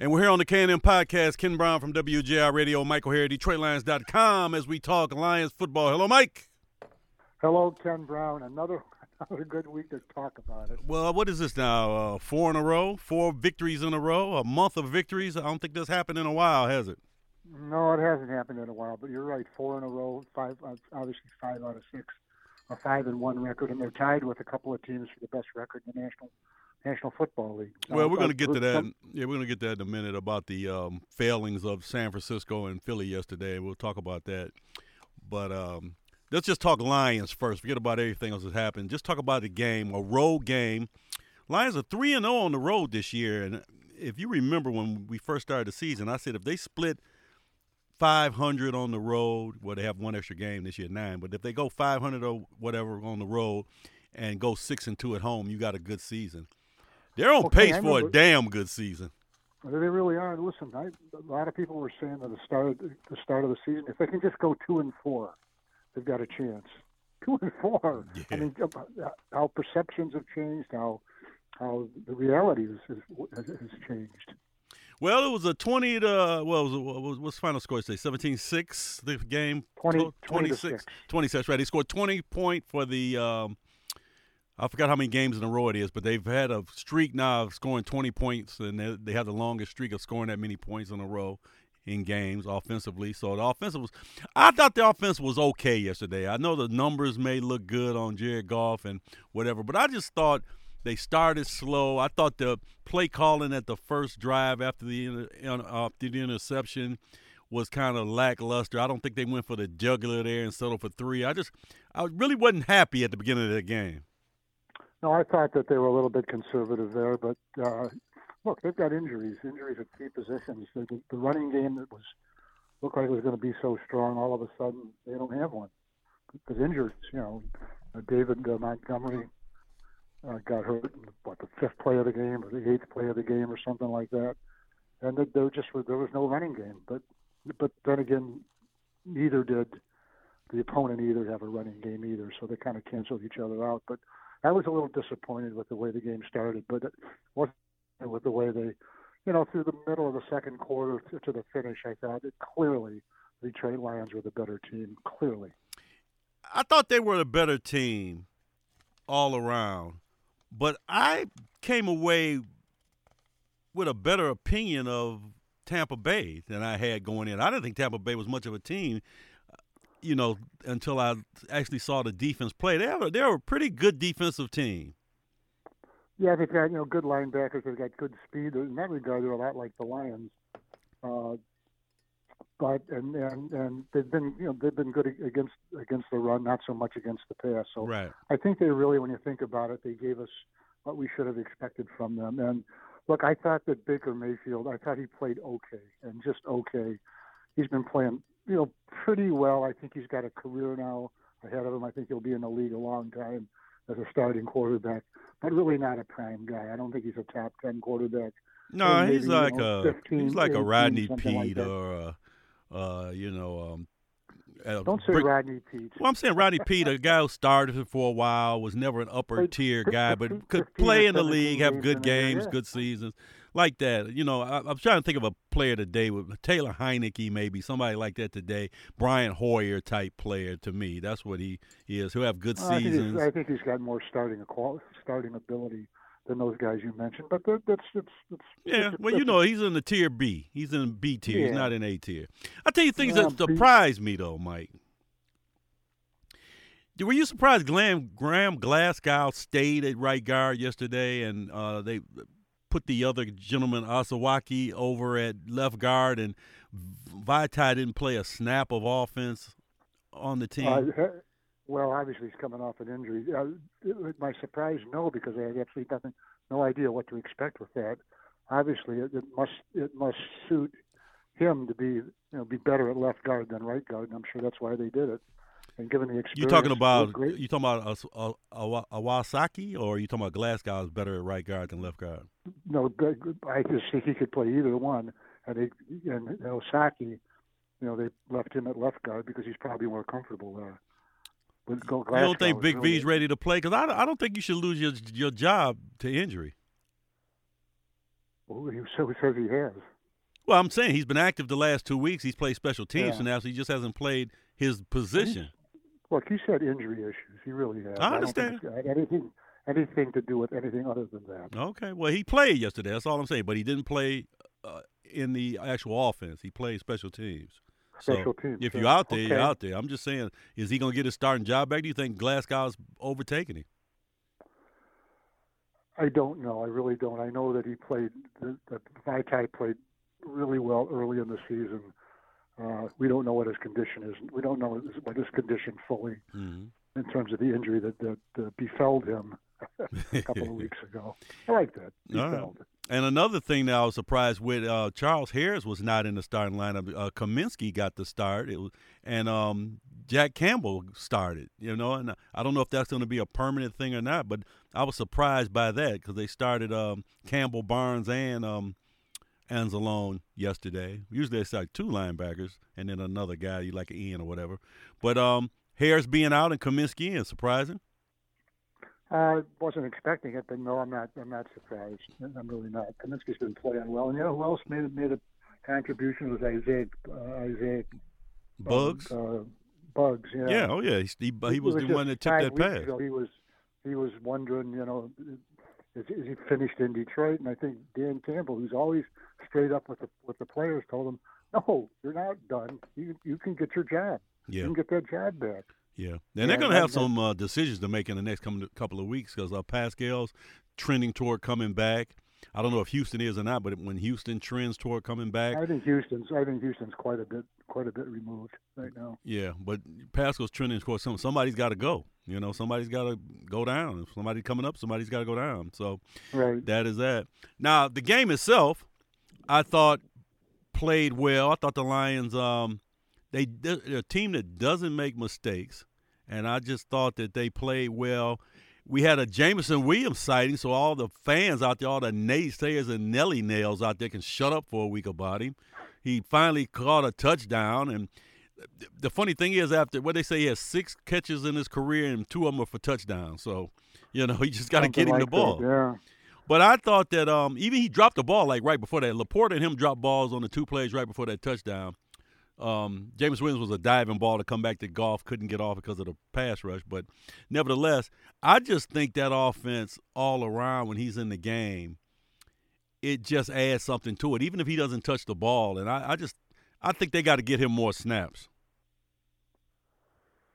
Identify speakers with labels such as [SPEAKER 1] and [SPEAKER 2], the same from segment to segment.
[SPEAKER 1] And we're here on the K&M podcast. Ken Brown from WJR Radio, Mike O'Hara, DetroitLions.com as we talk Lions football. Hello, Mike.
[SPEAKER 2] Hello, Ken Brown. Another another good week to talk about it.
[SPEAKER 1] Well, what is this now? Uh, four in a row? Four victories in a row? A month of victories? I don't think this happened in a while, has it?
[SPEAKER 2] No, it hasn't happened in a while. But you're right. Four in a row. Five, uh, obviously five out of six. A five and one record, and they're tied with a couple of teams for the best record in the national National Football League.
[SPEAKER 1] Well, we're going to get to that. Yeah, we're going to get to that in a minute about the um, failings of San Francisco and Philly yesterday. We'll talk about that. But um, let's just talk Lions first. Forget about everything else that happened. Just talk about the game, a road game. Lions are three and zero on the road this year, and if you remember when we first started the season, I said if they split 500 on the road, well, they have one extra game this year, nine. But if they go 500 or whatever on the road and go six and two at home, you got a good season. They're on okay, pace for a damn good season.
[SPEAKER 2] They really are. Listen, I, a lot of people were saying at the start of the start of the season, if they can just go two and four, they've got a chance. Two and four. Yeah. I mean, uh, how perceptions have changed, how how the reality has, has, has changed.
[SPEAKER 1] Well, it was a 20 to, well, was, was, what's the final score say? 17-6, the game?
[SPEAKER 2] 20, 26.
[SPEAKER 1] 26, right. They scored 20 point for the um, I forgot how many games in a row it is, but they've had a streak now of scoring 20 points, and they, they have the longest streak of scoring that many points in a row in games offensively. So the offensive was, I thought the offense was okay yesterday. I know the numbers may look good on Jared Goff and whatever, but I just thought they started slow. I thought the play calling at the first drive after the after uh, the interception was kind of lackluster. I don't think they went for the jugular there and settled for three. I just, I really wasn't happy at the beginning of the game.
[SPEAKER 2] No, I thought that they were a little bit conservative there, but uh, look, they've got injuries, injuries at key positions. The, the running game that was looked like it was going to be so strong, all of a sudden they don't have one because injuries. You know, uh, David uh, Montgomery uh, got hurt, in, what the fifth play of the game or the eighth play of the game or something like that, and there just there was no running game. But but then again, neither did the opponent either have a running game either, so they kind of canceled each other out. But I was a little disappointed with the way the game started, but it wasn't with the way they, you know, through the middle of the second quarter to, the finish. I thought it clearly the Detroit Lions were the better team. Clearly,
[SPEAKER 1] I thought they were the better team all around, but I came away with a better opinion of Tampa Bay than I had going in. I didn't think Tampa Bay was much of a team you know, until I actually saw the defense play. They have a, they're a pretty good defensive team.
[SPEAKER 2] Yeah, they've got you know good linebackers. They've got good speed. In that regard, they're a lot like the Lions. Uh, but and, and and they've been you know they've been good against against the run, not so much against the pass. So
[SPEAKER 1] right.
[SPEAKER 2] I think they really, when you think about it, they gave us what we should have expected from them. And look, I thought that Baker Mayfield, I thought he played okay and just okay. He's been playing you know, pretty well. I think he's got a career now ahead of him. I think he'll be in the league a long time as a starting quarterback, but really not a prime guy. I don't think he's a top ten quarterback.
[SPEAKER 1] No, maybe, he's like you know, a 15, he's like 18, a Rodney Peete like or a, uh, you know, um,
[SPEAKER 2] don't say Rodney Peete.
[SPEAKER 1] Well, I'm saying Rodney Peete, a guy who started for a while, was never an upper tier guy, but could play in the league, have good games, good seasons like that. You know, I, am trying to think of a player today with Taylor Heinicke, maybe somebody like that today. Brian Hoyer type player to me. That's what he, he is. Who have good seasons.
[SPEAKER 2] I think, I think he's got more starting starting ability than those guys you mentioned. But that's that's, that's
[SPEAKER 1] yeah.
[SPEAKER 2] That's,
[SPEAKER 1] well, you know, he's in the tier B. He's in B tier. Yeah. He's not in A tier. I tell you things yeah, that surprised me though, Mike. Were you surprised Graham, Graham Glasgow stayed at right guard yesterday, and uh, they put the other gentleman Awosika over at left guard, and Vaitai didn't play a snap of offense on the team?
[SPEAKER 2] Uh, well, obviously he's coming off an injury. Uh, my surprise, no, because I had absolutely nothing, no idea what to expect with that. Obviously, it, it must it must suit him to be you know be better at left guard than right guard, and I'm sure that's why they did it. And given the experience,
[SPEAKER 1] you talking about you talking about Awosika, or are you talking about Glasgow is better at right guard than left guard?
[SPEAKER 2] No, I just think he could play either one. And, they, and Osaki, you know, they left him at left guard because he's probably more comfortable there.
[SPEAKER 1] With you don't think Big really, V's ready to play? Because I, I don't think you should lose your your job to injury.
[SPEAKER 2] Who, who says he has?
[SPEAKER 1] Well, I'm saying he's been active the last two weeks. He's played special teams
[SPEAKER 2] Yeah.
[SPEAKER 1] for now, so he just hasn't played his position.
[SPEAKER 2] Look, he's had injury issues. He really has.
[SPEAKER 1] I understand.
[SPEAKER 2] it's anything anything to do with anything other than that.
[SPEAKER 1] Okay, well, he played yesterday. That's all I'm saying. But he didn't play uh, in the actual offense. He played special teams.
[SPEAKER 2] Special
[SPEAKER 1] so
[SPEAKER 2] teams.
[SPEAKER 1] if
[SPEAKER 2] yeah.
[SPEAKER 1] you're out there, you're out there. I'm just saying, is he going to get his starting job back? Do you think Glasgow's overtaking him?
[SPEAKER 2] I don't know. I really don't. I know that he played. That Vaitai played really well early in the season. Uh, we don't know what his condition is. We don't know what his condition fully
[SPEAKER 1] hmm
[SPEAKER 2] in terms of the injury that that uh, befell him a couple of weeks ago. I like that.
[SPEAKER 1] Right. And another thing that I was surprised with, uh, Charles Harris was not in the starting lineup. Uh, Cominsky got the start, it was, and um, Jack Campbell started. You know, and I don't know if that's going to be a permanent thing or not, but I was surprised by that because they started um, Campbell, Barnes, and um, Anzalone yesterday. Usually they start two linebackers and then another guy, you like an Ian or whatever. But um, Harris being out and Cominsky in, surprising.
[SPEAKER 2] I wasn't expecting it, but no, I'm not. I'm not surprised. I'm really not. Cominsky's been playing well, and you know who else made made a contribution was Isaiah uh, Isaiah
[SPEAKER 1] Buggs.
[SPEAKER 2] Uh, Buggs, yeah.
[SPEAKER 1] yeah, oh yeah, he, he, he was the one that took that pass.
[SPEAKER 2] ago, He was he was wondering, you know, is, is he finished in Detroit? And I think Dan Campbell, who's always straight up with the with the players, told him, "No, you're not done. You you can get your job.
[SPEAKER 1] Yeah.
[SPEAKER 2] You can get that job back."
[SPEAKER 1] Yeah, and
[SPEAKER 2] Yeah,
[SPEAKER 1] they're going to have some uh, decisions to make in the next couple of weeks because uh, Paschal's trending toward coming back. I don't know if Houston is or not, but when Houston trends toward coming back,
[SPEAKER 2] I think Houston's I think Houston's quite a bit quite a bit removed right now.
[SPEAKER 1] yeah, but Paschal's trending toward some. Somebody's got to go. You know, somebody's got to go down. If somebody's coming up, somebody's got to go down. So
[SPEAKER 2] Right.
[SPEAKER 1] that is that. Now the game itself, I thought played well. I thought the Lions, um, they they're a team that doesn't make mistakes, and I just thought that they played well. We had a Jameson Williams sighting, so all the fans out there, all the naysayers and Nelly nails out there, can shut up for a week about him. He finally caught a touchdown, and the funny thing is, after what they say, he has six catches in his career, and two of them are for touchdowns. So, you know, he just got to get him the
[SPEAKER 2] like that,
[SPEAKER 1] ball.
[SPEAKER 2] Yeah.
[SPEAKER 1] But I thought that um, even he dropped the ball like right before that. LaPorta and him dropped balls on the two plays right before that touchdown. Um, James Williams was a diving ball to come back to Goff, couldn't get off because of the pass rush. But nevertheless, I just think that offense all around when he's in the game, it just adds something to it, even if he doesn't touch the ball. And I, I just I think they got to get him more snaps.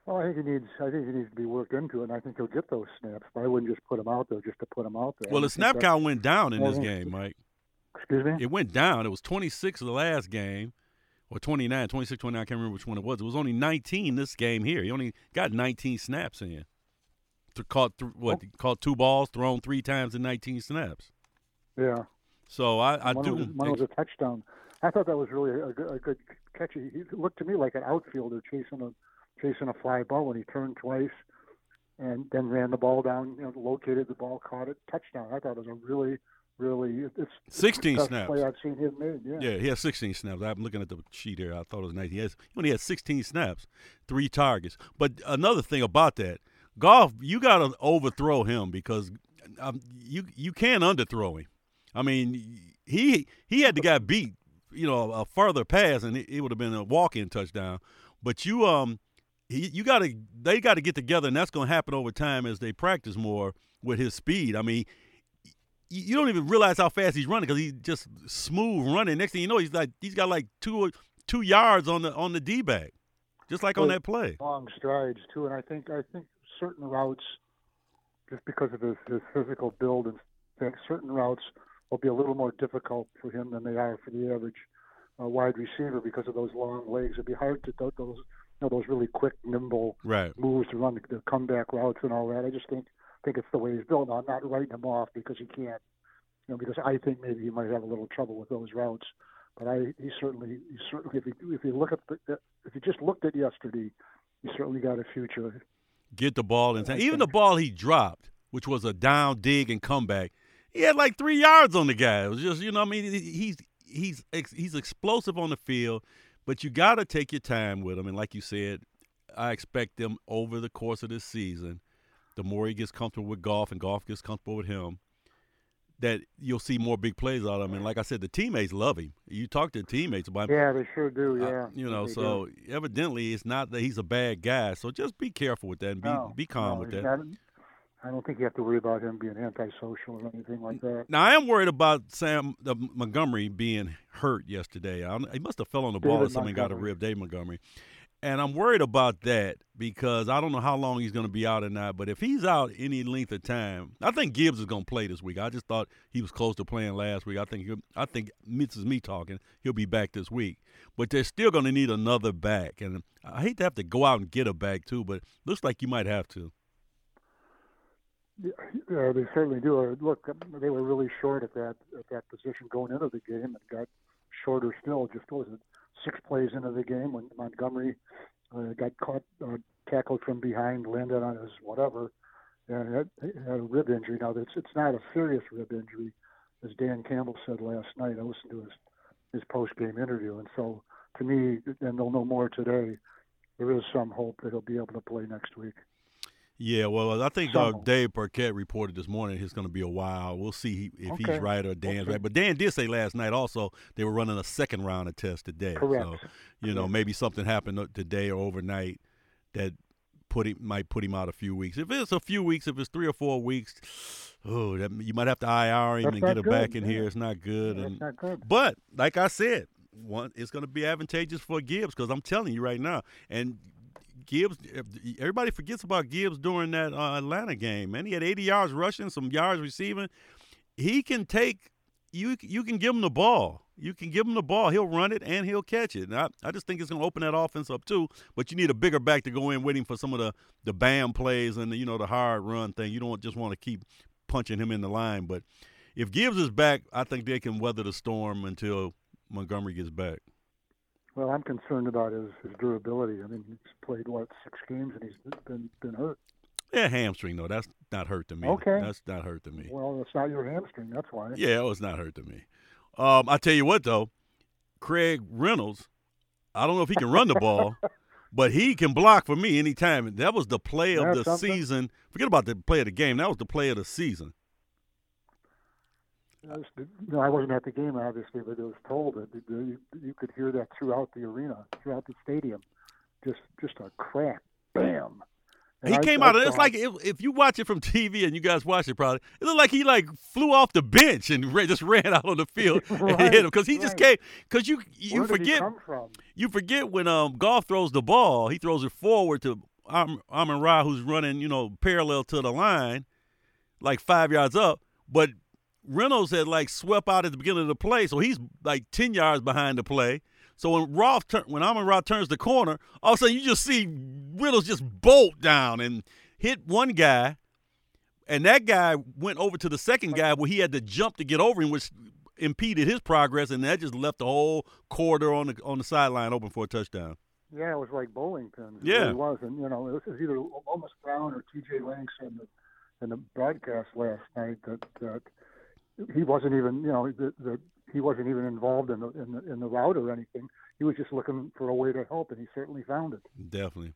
[SPEAKER 2] Well, I think he needs. I think he needs to be worked into it, and I think he'll get those snaps. But I wouldn't just put him out there just to put him out there.
[SPEAKER 1] Well, the snap count went down in
[SPEAKER 2] oh,
[SPEAKER 1] this game, Mike.
[SPEAKER 2] Excuse me.
[SPEAKER 1] It went down. It was 26 the last game, or 29, 26, 29. I can't remember which one it was. It was only 19 this game here. He only got 19 snaps in. To caught th- what?
[SPEAKER 2] Oh.
[SPEAKER 1] Caught two balls, thrown three times in 19 snaps.
[SPEAKER 2] Yeah.
[SPEAKER 1] So I, I
[SPEAKER 2] one
[SPEAKER 1] do.
[SPEAKER 2] Was, one was a touchdown. I thought that was really a, good- a good catch. He looked to me like an outfielder chasing a chasing a fly ball when he turned twice, and then ran the ball down. You know, located the ball, caught it, touchdown. I thought it was a really, really it's
[SPEAKER 1] 16
[SPEAKER 2] the best
[SPEAKER 1] snaps.
[SPEAKER 2] play I've seen him made. Yeah.
[SPEAKER 1] Yeah, he has 16 snaps. I'm looking at the sheet here. I thought it was 19. He, has, he only had 16 snaps, three targets. But another thing about that, Goff, you got to overthrow him because um, you you can't underthrow him. I mean, he he had the guy beat, you know, a further pass, and it, it would have been a walk-in touchdown. But you um, he, you got to they got to get together, and that's going to happen over time as they practice more with his speed. I mean, you you don't even realize how fast he's running because he's just smooth running. Next thing you know, he's like he's got like two two yards on the on the D back, just like on that play.
[SPEAKER 2] long strides too, and I think I think certain routes, just because of his, his physical build and certain routes will be a little more difficult for him than they are for the average uh, wide receiver because of those long legs. It'd be hard to do those you know those really quick, nimble
[SPEAKER 1] Right.
[SPEAKER 2] moves to run the, the comeback routes and all that. I just think think it's the way he's built. Now, I'm not writing him off because he can't, you know, because I think maybe he might have a little trouble with those routes. But I, he certainly, he certainly, if you if you look at the, if you just looked at yesterday, he certainly got a future.
[SPEAKER 1] Get the ball in time. Even the ball he dropped, which was a down dig and comeback, he had like three yards on the guy. It was just you know, what I mean, he's he's he's explosive on the field, but you got to take your time with him. And like you said, I expect them over the course of this season, the more he gets comfortable with Goff and Goff gets comfortable with him, that you'll see more big plays out of him. And like I said, the teammates love him. You talk to the teammates about
[SPEAKER 2] him. Yeah, they sure do. Yeah,
[SPEAKER 1] you know,
[SPEAKER 2] they
[SPEAKER 1] so
[SPEAKER 2] do.
[SPEAKER 1] evidently it's not that he's a bad guy. So just be careful with that and be
[SPEAKER 2] no,
[SPEAKER 1] be calm
[SPEAKER 2] no,
[SPEAKER 1] with that.
[SPEAKER 2] Not, I don't think you have to worry about him being antisocial or anything like that.
[SPEAKER 1] Now I am worried about Sam uh, Montgomery being hurt yesterday. I, he must have fell on the ball or something, got a rib. Dave Montgomery. And I'm worried about that because I don't know how long he's going to be out or not. But if he's out any length of time, I think Gibbs is going to play this week. I just thought he was close to playing last week. I think he'll, I think this is me talking. He'll be back this week. But they're still going to need another back, and I hate to have to go out and get a back too. But looks like you might have to.
[SPEAKER 2] Yeah, they certainly do. Uh, Look, they were really short at that at that position going into the game, and got shorter still. Just was it six plays into the game when Montgomery uh, got caught uh, tackled from behind, landed on his whatever, and had, had a rib injury. Now it's it's not a serious rib injury, as Dan Campbell said last night. I listened to his his post game interview, and so to me, and they'll know more today. There is some hope that he'll be able to play next week.
[SPEAKER 1] Yeah, well, I think uh, Dave Birkett reported this morning it's going to be a while. We'll see if
[SPEAKER 2] Okay.
[SPEAKER 1] he's right or Dan's
[SPEAKER 2] Okay.
[SPEAKER 1] right. But Dan did say last night also they were running a second round of tests today.
[SPEAKER 2] Correct.
[SPEAKER 1] So, you know, maybe something happened today or overnight that put him might put him out a few weeks. If it's a few weeks, if it's three or four weeks, oh, that, you might have to IR him
[SPEAKER 2] That's
[SPEAKER 1] and get him back in here. It's not good.
[SPEAKER 2] That's
[SPEAKER 1] and
[SPEAKER 2] not good.
[SPEAKER 1] but like I said, one it's going to be advantageous for Gibbs because I'm telling you right now, and Gibbs, everybody forgets about Gibbs during that uh, Atlanta game. Man, he had 80 yards rushing, some yards receiving. He can take you. You can give him the ball. You can give him the ball. He'll run it and he'll catch it. And I, I just think it's going to open that offense up too. But you need a bigger back to go in him for some of the the bam plays and the, you know the hard run thing. You don't just want to keep punching him in the line. But if Gibbs is back, I think they can weather the storm until Montgomery gets back.
[SPEAKER 2] Well, I'm concerned about his, his durability. I mean, he's played what six games and he's been been hurt.
[SPEAKER 1] Yeah, hamstring though. That's not hurt to me.
[SPEAKER 2] Okay.
[SPEAKER 1] That's not hurt to me.
[SPEAKER 2] Well, it's not your hamstring. That's why.
[SPEAKER 1] Yeah, it was not hurt to me. Um, I tell you what though, Craig Reynolds, I don't know if he can run the ball, but he can block for me anytime. That was the play of the
[SPEAKER 2] something.
[SPEAKER 1] season. Forget about the play of the game. That was the play of the season.
[SPEAKER 2] I was- No, I wasn't at the game, obviously, but it was told that you, you could hear that throughout the arena, throughout the stadium. Just, just a crack, bam. And
[SPEAKER 1] he
[SPEAKER 2] I-
[SPEAKER 1] came
[SPEAKER 2] I
[SPEAKER 1] out. It's like if, if you watch it from TV and you guys watch it, probably it looked like he like flew off the bench and ra- just ran out on the field and hit him because he just came because you you
[SPEAKER 2] Where
[SPEAKER 1] forget you forget when um Goff throws the ball, he throws it forward to Am- Amon Ra, who's running, you know, parallel to the line, like five yards up. But Reynolds had like swept out at the beginning of the play, so he's like ten yards behind the play. So when Roth turn, when Amon Ra turns the corner, all of a sudden you just see Reynolds just bolt down and hit one guy, and that guy went over to the second guy where he had to jump to get over him, which impeded his progress, and that just left the whole corridor on the on the sideline open for a touchdown.
[SPEAKER 2] Yeah, it was like bowling pins. It
[SPEAKER 1] Yeah.
[SPEAKER 2] really was. And, you know, it was either Lomas Brown or T.J. Lang in the, in the broadcast last night that, that he wasn't even, you know, that, that he wasn't even involved in the, in the in the route or anything. He was just looking for a way to help, and he certainly found it.
[SPEAKER 1] Definitely.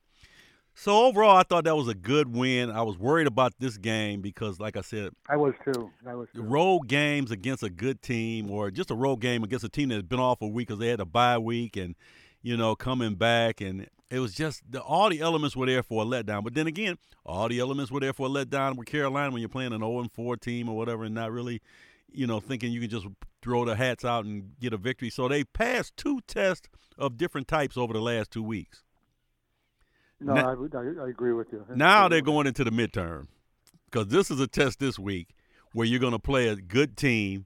[SPEAKER 1] So overall, I thought that was a good win. I was worried about this game because, like I said,
[SPEAKER 2] I was too. I was too.
[SPEAKER 1] road games against a good team or just a road game against a team that's been off a week because they had a bye week and you know coming back and it was just the, all the elements were there for a letdown. But then again, all the elements were there for a letdown with Carolina when you're playing an 0 4 team or whatever and not really, you know, thinking you can just throw the hats out and get a victory. So they passed two tests of different types over the last two weeks.
[SPEAKER 2] No,
[SPEAKER 1] Now-
[SPEAKER 2] I, I, I agree with you.
[SPEAKER 1] Now they're going into the midterm because this is a test this week where you're going to play a good team,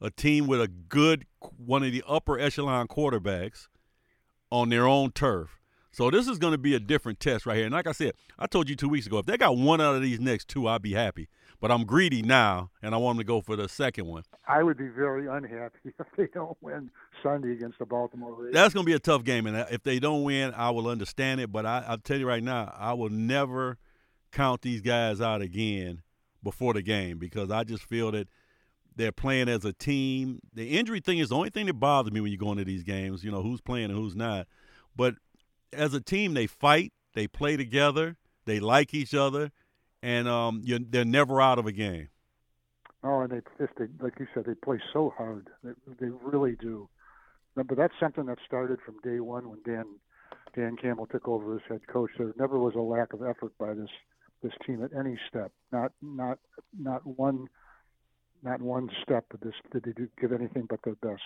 [SPEAKER 1] a team with a good one of the upper echelon quarterbacks on their own turf. So this is going to be a different test right here. And like I said, I told you two weeks ago, if they got one out of these next two, I'd be happy. But I'm greedy now, and I want them to go for the second one.
[SPEAKER 2] I would be very unhappy if they don't win Sunday against the Baltimore Ravens.
[SPEAKER 1] That's going to be a tough game, and if they don't win, I will understand it. But I, I'll tell you right now, I will never count these guys out again before the game because I just feel that they're playing as a team. The injury thing is the only thing that bothers me when you go into these games. You know who's playing and who's not. But as a team, they fight, they play together, they like each other, and um, they're never out of a game.
[SPEAKER 2] Oh, and they just they, like you said, they play so hard. They, they really do. But that's something that started from day one when Dan Dan Campbell took over as head coach. There never was a lack of effort by this this team at any step. Not not not one not one step did this did they do, give anything but their best.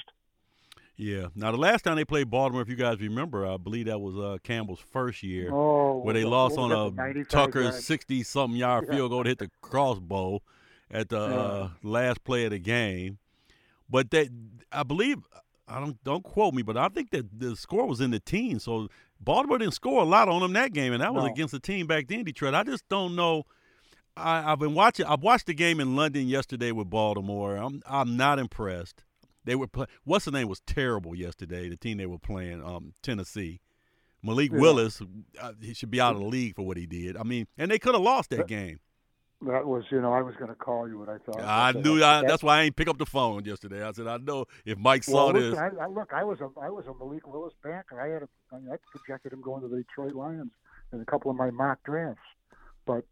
[SPEAKER 1] Yeah. Now the last time they played Baltimore, if you guys remember, I believe that was uh, Campbell's first year,
[SPEAKER 2] oh,
[SPEAKER 1] where they lost on a Tucker's sixty-something yard yeah. field goal to hit the crossbow at the yeah. uh, last play of the game. But that I believe I don't don't quote me, but I think that the score was in the teens. So Baltimore didn't score a lot on them that game, and that was no. against a team back then, Detroit. I just don't know. I, have been watching. I watched the game in London yesterday with Baltimore. I'm I'm not impressed. They were play, what's the name was terrible yesterday. The team they were playing, um, Tennessee. Malik yeah. Willis, uh, he should be out of the league for what he did. I mean, and they could have lost that game.
[SPEAKER 2] That was, you know, I was going to call you, and I thought
[SPEAKER 1] I, knew. I, that's why I ain't pick up the phone yesterday. I said I know if Mike saw
[SPEAKER 2] well, listen,
[SPEAKER 1] this.
[SPEAKER 2] I, I, look, I was a I was a Malik Willis backer. I had a, I projected him going to the Detroit Lions in a couple of my mock drafts, but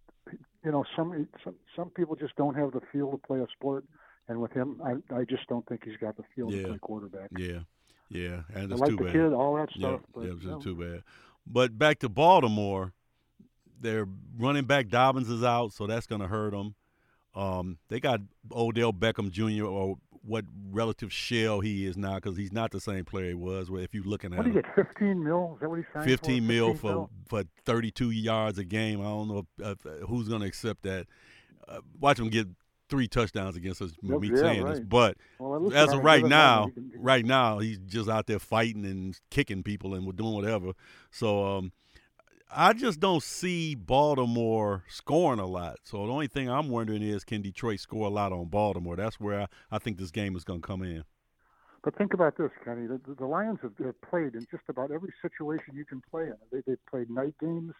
[SPEAKER 2] you know, some some some people just don't have the feel to play a sport and with him, I I just don't think he's got the feel yeah. to play quarterback.
[SPEAKER 1] Yeah, yeah, and it's
[SPEAKER 2] I like
[SPEAKER 1] too
[SPEAKER 2] the
[SPEAKER 1] bad.
[SPEAKER 2] kid, all that stuff.
[SPEAKER 1] Yeah,
[SPEAKER 2] but,
[SPEAKER 1] yeah,
[SPEAKER 2] you know.
[SPEAKER 1] too bad. But back to Baltimore, their running back Dobbins is out, so that's going to hurt them. Um, they got Odell Beckham Jr. or what relative shell he is now because he's not the same player he was. If you're looking at
[SPEAKER 2] what
[SPEAKER 1] did
[SPEAKER 2] he get? Fifteen mil? Is that what he signed
[SPEAKER 1] 15
[SPEAKER 2] for?
[SPEAKER 1] mil
[SPEAKER 2] 15
[SPEAKER 1] for
[SPEAKER 2] mil?
[SPEAKER 1] for 32 yards a game. I don't know if, if, who's going to accept that. Uh, watch him get three touchdowns against us.
[SPEAKER 2] Yep,
[SPEAKER 1] me
[SPEAKER 2] yeah,
[SPEAKER 1] saying
[SPEAKER 2] right.
[SPEAKER 1] this, but
[SPEAKER 2] well,
[SPEAKER 1] as of right now, right now he's just out there fighting and kicking people and doing whatever. So um, I just don't see Baltimore scoring a lot. So the only thing I'm wondering is, can Detroit score a lot on Baltimore? That's where I, I think this game is going to come in.
[SPEAKER 2] But think about this, Kenny. The, the Lions have, have played in just about every situation you can play in. They, they've played night games.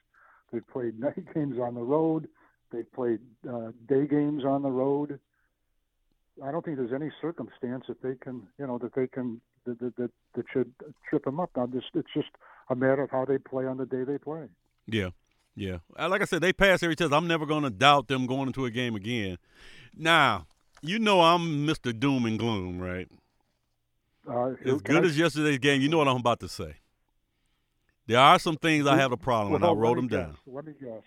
[SPEAKER 2] They've played night games on the road. They've played uh, day games on the road. I don't think there's any circumstance that they can, you know, that they can that that, that, that should trip them up. Now, this it's just a matter of how they play on the day they play.
[SPEAKER 1] Yeah, yeah. Uh, Like I said, they pass every test. I'm never going to doubt them going into a game again. Now, you know I'm Mr. Doom and Gloom, right?
[SPEAKER 2] Uh,
[SPEAKER 1] As good
[SPEAKER 2] I-
[SPEAKER 1] as yesterday's game, you know what I'm about to say. There are some things I have a problem with. I wrote them
[SPEAKER 2] me
[SPEAKER 1] down.
[SPEAKER 2] Let me guess.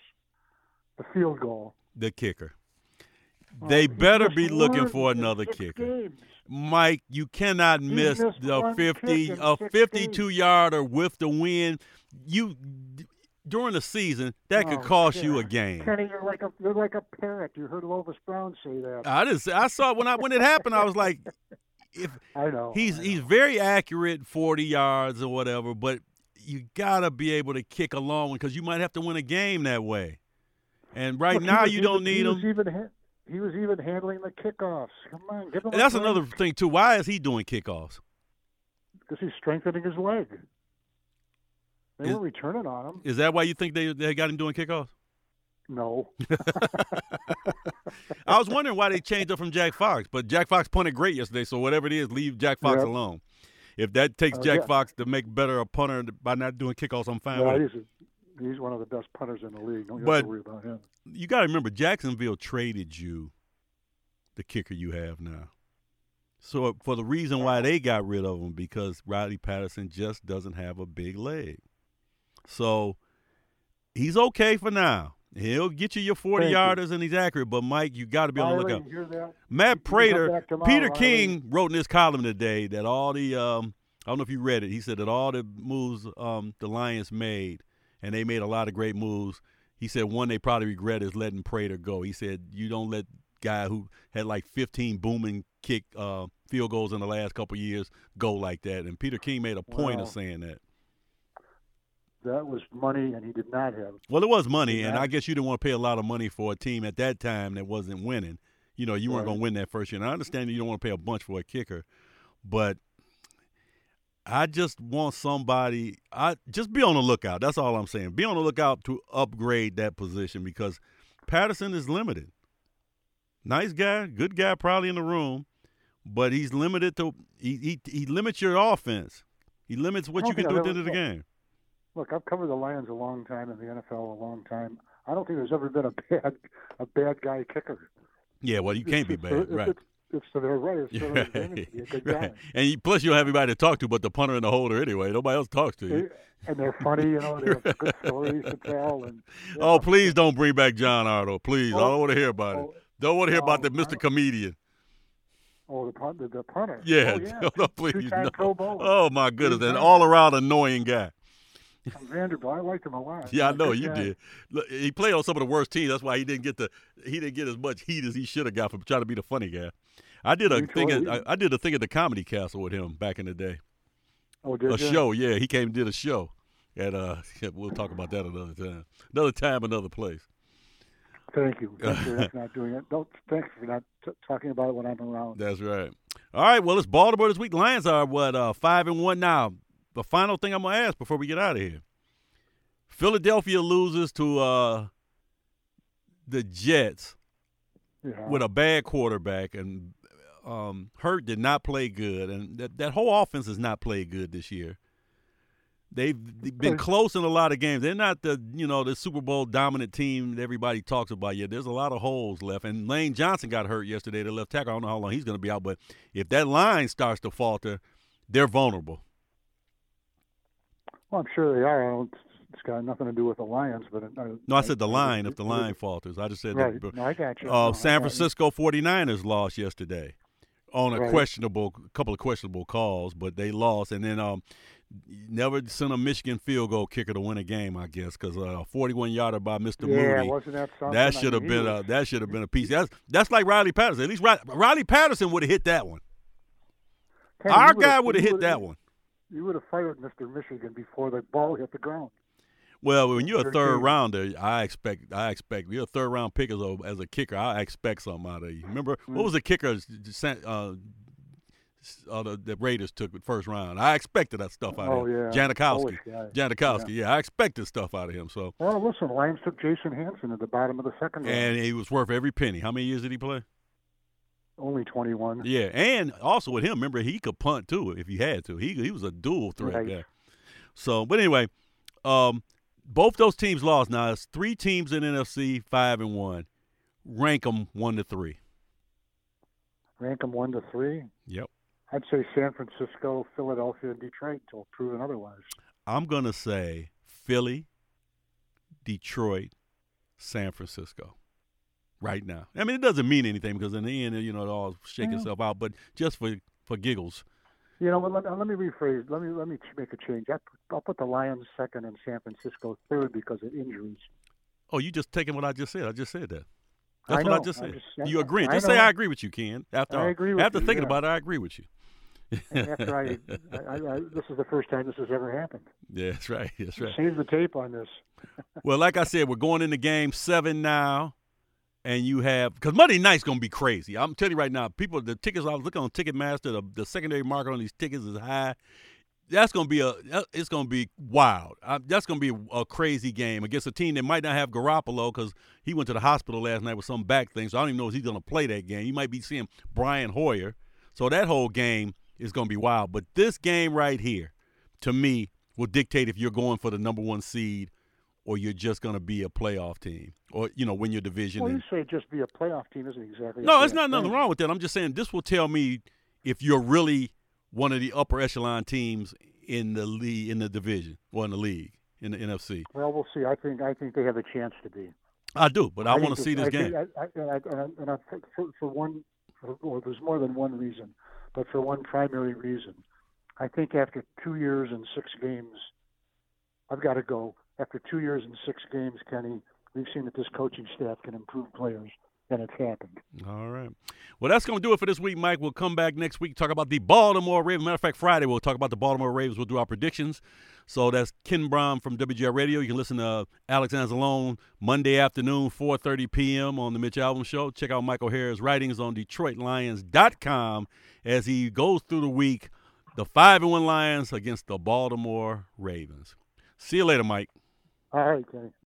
[SPEAKER 2] The field goal.
[SPEAKER 1] The kicker.
[SPEAKER 2] Oh,
[SPEAKER 1] They
[SPEAKER 2] he
[SPEAKER 1] better be looking for another kicker. Mike, you cannot miss the 50 a 52 yarder with the wind. You during the season that could
[SPEAKER 2] Oh,
[SPEAKER 1] cost you a game.
[SPEAKER 2] Kenny, you're like a you're like a parrot. You heard Lomas Brown say that.
[SPEAKER 1] I didn't. say- I saw it when I when it happened. I was like, if
[SPEAKER 2] I know.
[SPEAKER 1] he's
[SPEAKER 2] I
[SPEAKER 1] he's very accurate, 40 yards or whatever, but you gotta be able to kick a long one because you might have to win a game that way. And right now
[SPEAKER 2] was
[SPEAKER 1] you don't need him.
[SPEAKER 2] Even he was even handling the kickoffs. Come on, give him.
[SPEAKER 1] And that's another thing too. Why is he doing kickoffs?
[SPEAKER 2] because he's strengthening his leg. They
[SPEAKER 1] Is-
[SPEAKER 2] were returning on him.
[SPEAKER 1] Is that why you think they they got him doing kickoffs?
[SPEAKER 2] No,
[SPEAKER 1] I was wondering why they changed up from Jack Fox, but Jack Fox punted great yesterday. So whatever it is, leave Jack Fox
[SPEAKER 2] Yep.
[SPEAKER 1] alone. If that takes
[SPEAKER 2] Uh,
[SPEAKER 1] Jack
[SPEAKER 2] yeah.
[SPEAKER 1] Fox to make better a punter by not doing kickoffs, I'm fine
[SPEAKER 2] yeah,
[SPEAKER 1] with it.
[SPEAKER 2] He's one of the best punters in the league. Don't you
[SPEAKER 1] But-
[SPEAKER 2] have to worry about him.
[SPEAKER 1] You got to remember, Jacksonville traded you the kicker you have now. So for the reason why they got rid of him because Riley Patterson just doesn't have a big leg. So he's okay for now. He'll get you your 40
[SPEAKER 2] Thank you.
[SPEAKER 1] yarders and he's accurate, but Mike, you got to be on the lookout.
[SPEAKER 2] you?
[SPEAKER 1] Matt
[SPEAKER 2] You
[SPEAKER 1] Prater,
[SPEAKER 2] tomorrow,
[SPEAKER 1] Peter
[SPEAKER 2] Riley.
[SPEAKER 1] King wrote in his column today that all the um, I don't know if you read it. He said that all the moves um, the Lions made, and they made a lot of great moves. He said one they probably regret is letting Prater go. He said you don't let guy who had like 15 booming kick uh, field goals in the last couple of years go like that. And Peter King made a point of saying that.
[SPEAKER 2] That was money, and he did not have.
[SPEAKER 1] Well, it was money, and. I guess you didn't want to pay a lot of money for a team at that time that wasn't winning. You know, you weren't
[SPEAKER 2] Right.
[SPEAKER 1] going to win that first year. And I understand you don't want to pay a bunch for a kicker, but I just want somebody. I just be on the lookout. That's all I'm saying. Be on the lookout to upgrade that position because Patterson is limited. Nice guy, good guy, probably in the room, but he's limited to. He he, he limits your offense. He limits what you can do at the end of the game.
[SPEAKER 2] Look, I've covered the Lions a long time in the NFL a long time. I don't think there's ever been a bad a bad guy kicker.
[SPEAKER 1] Yeah, well, you can't be bad, right?
[SPEAKER 2] It's, to their right. It's to their advantage to be a good guy.
[SPEAKER 1] And plus, you don't have anybody to talk to but the punter and the holder anyway. Nobody else talks to you.
[SPEAKER 2] And they're funny, you know. They have good stories to tell. And yeah.
[SPEAKER 1] Oh, please don't bring back John Ardo. Please, I
[SPEAKER 2] Oh,
[SPEAKER 1] don't want to hear about it.
[SPEAKER 2] oh,
[SPEAKER 1] Don't want to hear about
[SPEAKER 2] oh,
[SPEAKER 1] the Mr. Comedian.
[SPEAKER 2] oh, the, pun- the, the punter.
[SPEAKER 1] Yeah,
[SPEAKER 2] oh, yeah.
[SPEAKER 1] no, please, no. Oh my goodness, an all-around annoying guy.
[SPEAKER 2] From Vanderbilt. I liked him a lot.
[SPEAKER 1] Yeah, I know you
[SPEAKER 2] guy.
[SPEAKER 1] did. Look, he played on some of the worst teams. That's why he didn't get the he didn't get as much heat as he should have got for trying to be the funny guy. I did a
[SPEAKER 2] You
[SPEAKER 1] thing. At, I, I did a thing at the Comedy Castle with him back in the day.
[SPEAKER 2] Oh, did
[SPEAKER 1] a
[SPEAKER 2] you?
[SPEAKER 1] show, yeah. He came and did a show. And uh, we'll talk about that another time. Another time, another place.
[SPEAKER 2] Thank you. Thanks for not doing it. Don't. Thanks for not t- talking about it when I'm around.
[SPEAKER 1] That's right. All right. Well, it's Baltimore this week. Lions are what uh, five and one now. The final thing I'm gonna ask before we get out of here: Philadelphia loses to uh, the Jets
[SPEAKER 2] Yeah.
[SPEAKER 1] with a bad quarterback, and um, Hurts did not play good, and that that whole offense has not played good this year. They've been close in a lot of games. They're not the you know the Super Bowl dominant team that everybody talks about yet. There's a lot of holes left, and Lane Johnson got hurt yesterday. The left tackle. I don't know how long he's going to be out, but if that line starts to falter, they're vulnerable.
[SPEAKER 2] Well, I'm sure they are. I don't. It's got nothing to do with the Lions, but it, I,
[SPEAKER 1] No, I said the
[SPEAKER 2] I-
[SPEAKER 1] line.
[SPEAKER 2] I-
[SPEAKER 1] If the line falters, I just said
[SPEAKER 2] Right.
[SPEAKER 1] that.
[SPEAKER 2] No, I got you.
[SPEAKER 1] Uh,
[SPEAKER 2] No,
[SPEAKER 1] San. Francisco 49ers lost yesterday on a
[SPEAKER 2] Right.
[SPEAKER 1] questionable couple of questionable calls, but they lost. And then um, never sent a Michigan field goal kicker to win a game, I guess, because a 41 yarder by Mr.
[SPEAKER 2] Yeah,
[SPEAKER 1] Moody.
[SPEAKER 2] wasn't that something?
[SPEAKER 1] That should have
[SPEAKER 2] mean,
[SPEAKER 1] been a that should have been a piece. That's that's like Riley Patterson. At least Riley, Riley Patterson would have hit that one. Our guy would have hit that one.
[SPEAKER 2] You would have fired Mr. Michigan before the ball hit the ground.
[SPEAKER 1] Well, when you're a
[SPEAKER 2] Third
[SPEAKER 1] rounder, I expect I expect you're a third round pick as a as a kicker. I expect something out of you. Remember what was the kicker? Uh, uh, the, the Raiders took the first round. I expected that stuff out
[SPEAKER 2] Oh
[SPEAKER 1] of him.
[SPEAKER 2] yeah,
[SPEAKER 1] Janikowski. Janikowski. Yeah. I expected stuff out of him. So
[SPEAKER 2] Well, listen, Lions took Jason Hanson at the bottom of the second round.
[SPEAKER 1] and he was worth every penny. How many years did he play?
[SPEAKER 2] Only 21.
[SPEAKER 1] Yeah, and also with him, remember he could punt too if he had to. He he was a dual threat
[SPEAKER 2] Right.
[SPEAKER 1] guy. So, but anyway, um, both those teams lost. Now it's three teams in NFC, five and one. Rank them one to three.
[SPEAKER 2] Rank them one to three.
[SPEAKER 1] Yep.
[SPEAKER 2] I'd say San Francisco, Philadelphia, and Detroit until proven otherwise.
[SPEAKER 1] I'm gonna say Philly, Detroit, San Francisco. Right now. I mean, it doesn't mean anything because in the end, you know, it all shake
[SPEAKER 2] Yeah.
[SPEAKER 1] itself out. But just for for giggles,
[SPEAKER 2] You know, let, let me rephrase. Let me let me make a change. I put, I'll put the Lions second and San Francisco third because of injuries.
[SPEAKER 1] Oh, you just taking what I just said. I just said that.
[SPEAKER 2] I
[SPEAKER 1] That's what I
[SPEAKER 2] know.
[SPEAKER 1] just
[SPEAKER 2] I'm
[SPEAKER 1] said.
[SPEAKER 2] just-
[SPEAKER 1] you agree?
[SPEAKER 2] I
[SPEAKER 1] Just say. I agree with you, Ken. After
[SPEAKER 2] I agree with
[SPEAKER 1] after
[SPEAKER 2] you,
[SPEAKER 1] thinking
[SPEAKER 2] yeah.
[SPEAKER 1] about it, I agree with you.
[SPEAKER 2] And after I, I, I, this is the first time this has ever happened.
[SPEAKER 1] yeah, that's right. That's right.
[SPEAKER 2] Change the tape on this.
[SPEAKER 1] Well, like I said, we're going into game seven now, and you have because Monday night's gonna be crazy. I'm telling you right now, people, the tickets I was looking on Ticketmaster, the, the secondary market on these tickets is high. That's gonna be a it's gonna be wild. Uh, that's gonna be a, a crazy game against a team that might not have Garoppolo because he went to the hospital last night with some back thing. So I don't even know if he's gonna play that game. You might be seeing Brian Hoyer. So that whole game is gonna be wild. But this game right here, to me, will dictate if you're going for the number one seed or you're just going to be a playoff team or you know win your division.
[SPEAKER 2] Well, you say just be a playoff team isn't exactly.
[SPEAKER 1] no, it's not nothing
[SPEAKER 2] thing.
[SPEAKER 1] wrong with that. I'm just saying this will tell me if you're really one of the upper echelon teams in the league in the division or in the league in the NFC.
[SPEAKER 2] Well, we'll see. I think I think they have a chance to be.
[SPEAKER 1] I do, but I,
[SPEAKER 2] think
[SPEAKER 1] want to see this
[SPEAKER 2] I
[SPEAKER 1] game.
[SPEAKER 2] think- I, I, and I, and I, and for, for one, for, well, there's more than one reason, but for one primary reason, I think after two years and six games, I've got to go. After two years and six games, Kenny, we've seen that this coaching staff can improve players, and it's happened.
[SPEAKER 1] All right. Well, that's going to do it for this week, Mike. We'll come back next week to talk about the Baltimore Ravens. Matter of fact, Friday we'll talk about the Baltimore Ravens. We'll do our predictions. So that's Ken Brown from WJR Radio. You can listen to Alex Anzalone Monday afternoon, 4.30 p.m. on the Mitch Albom Show. Check out Mike O'Hara's writings on DetroitLions.com as he goes through the week. The 5 and 1 Lions against the Baltimore Ravens. See you later, Mike.
[SPEAKER 2] All right, Kenny.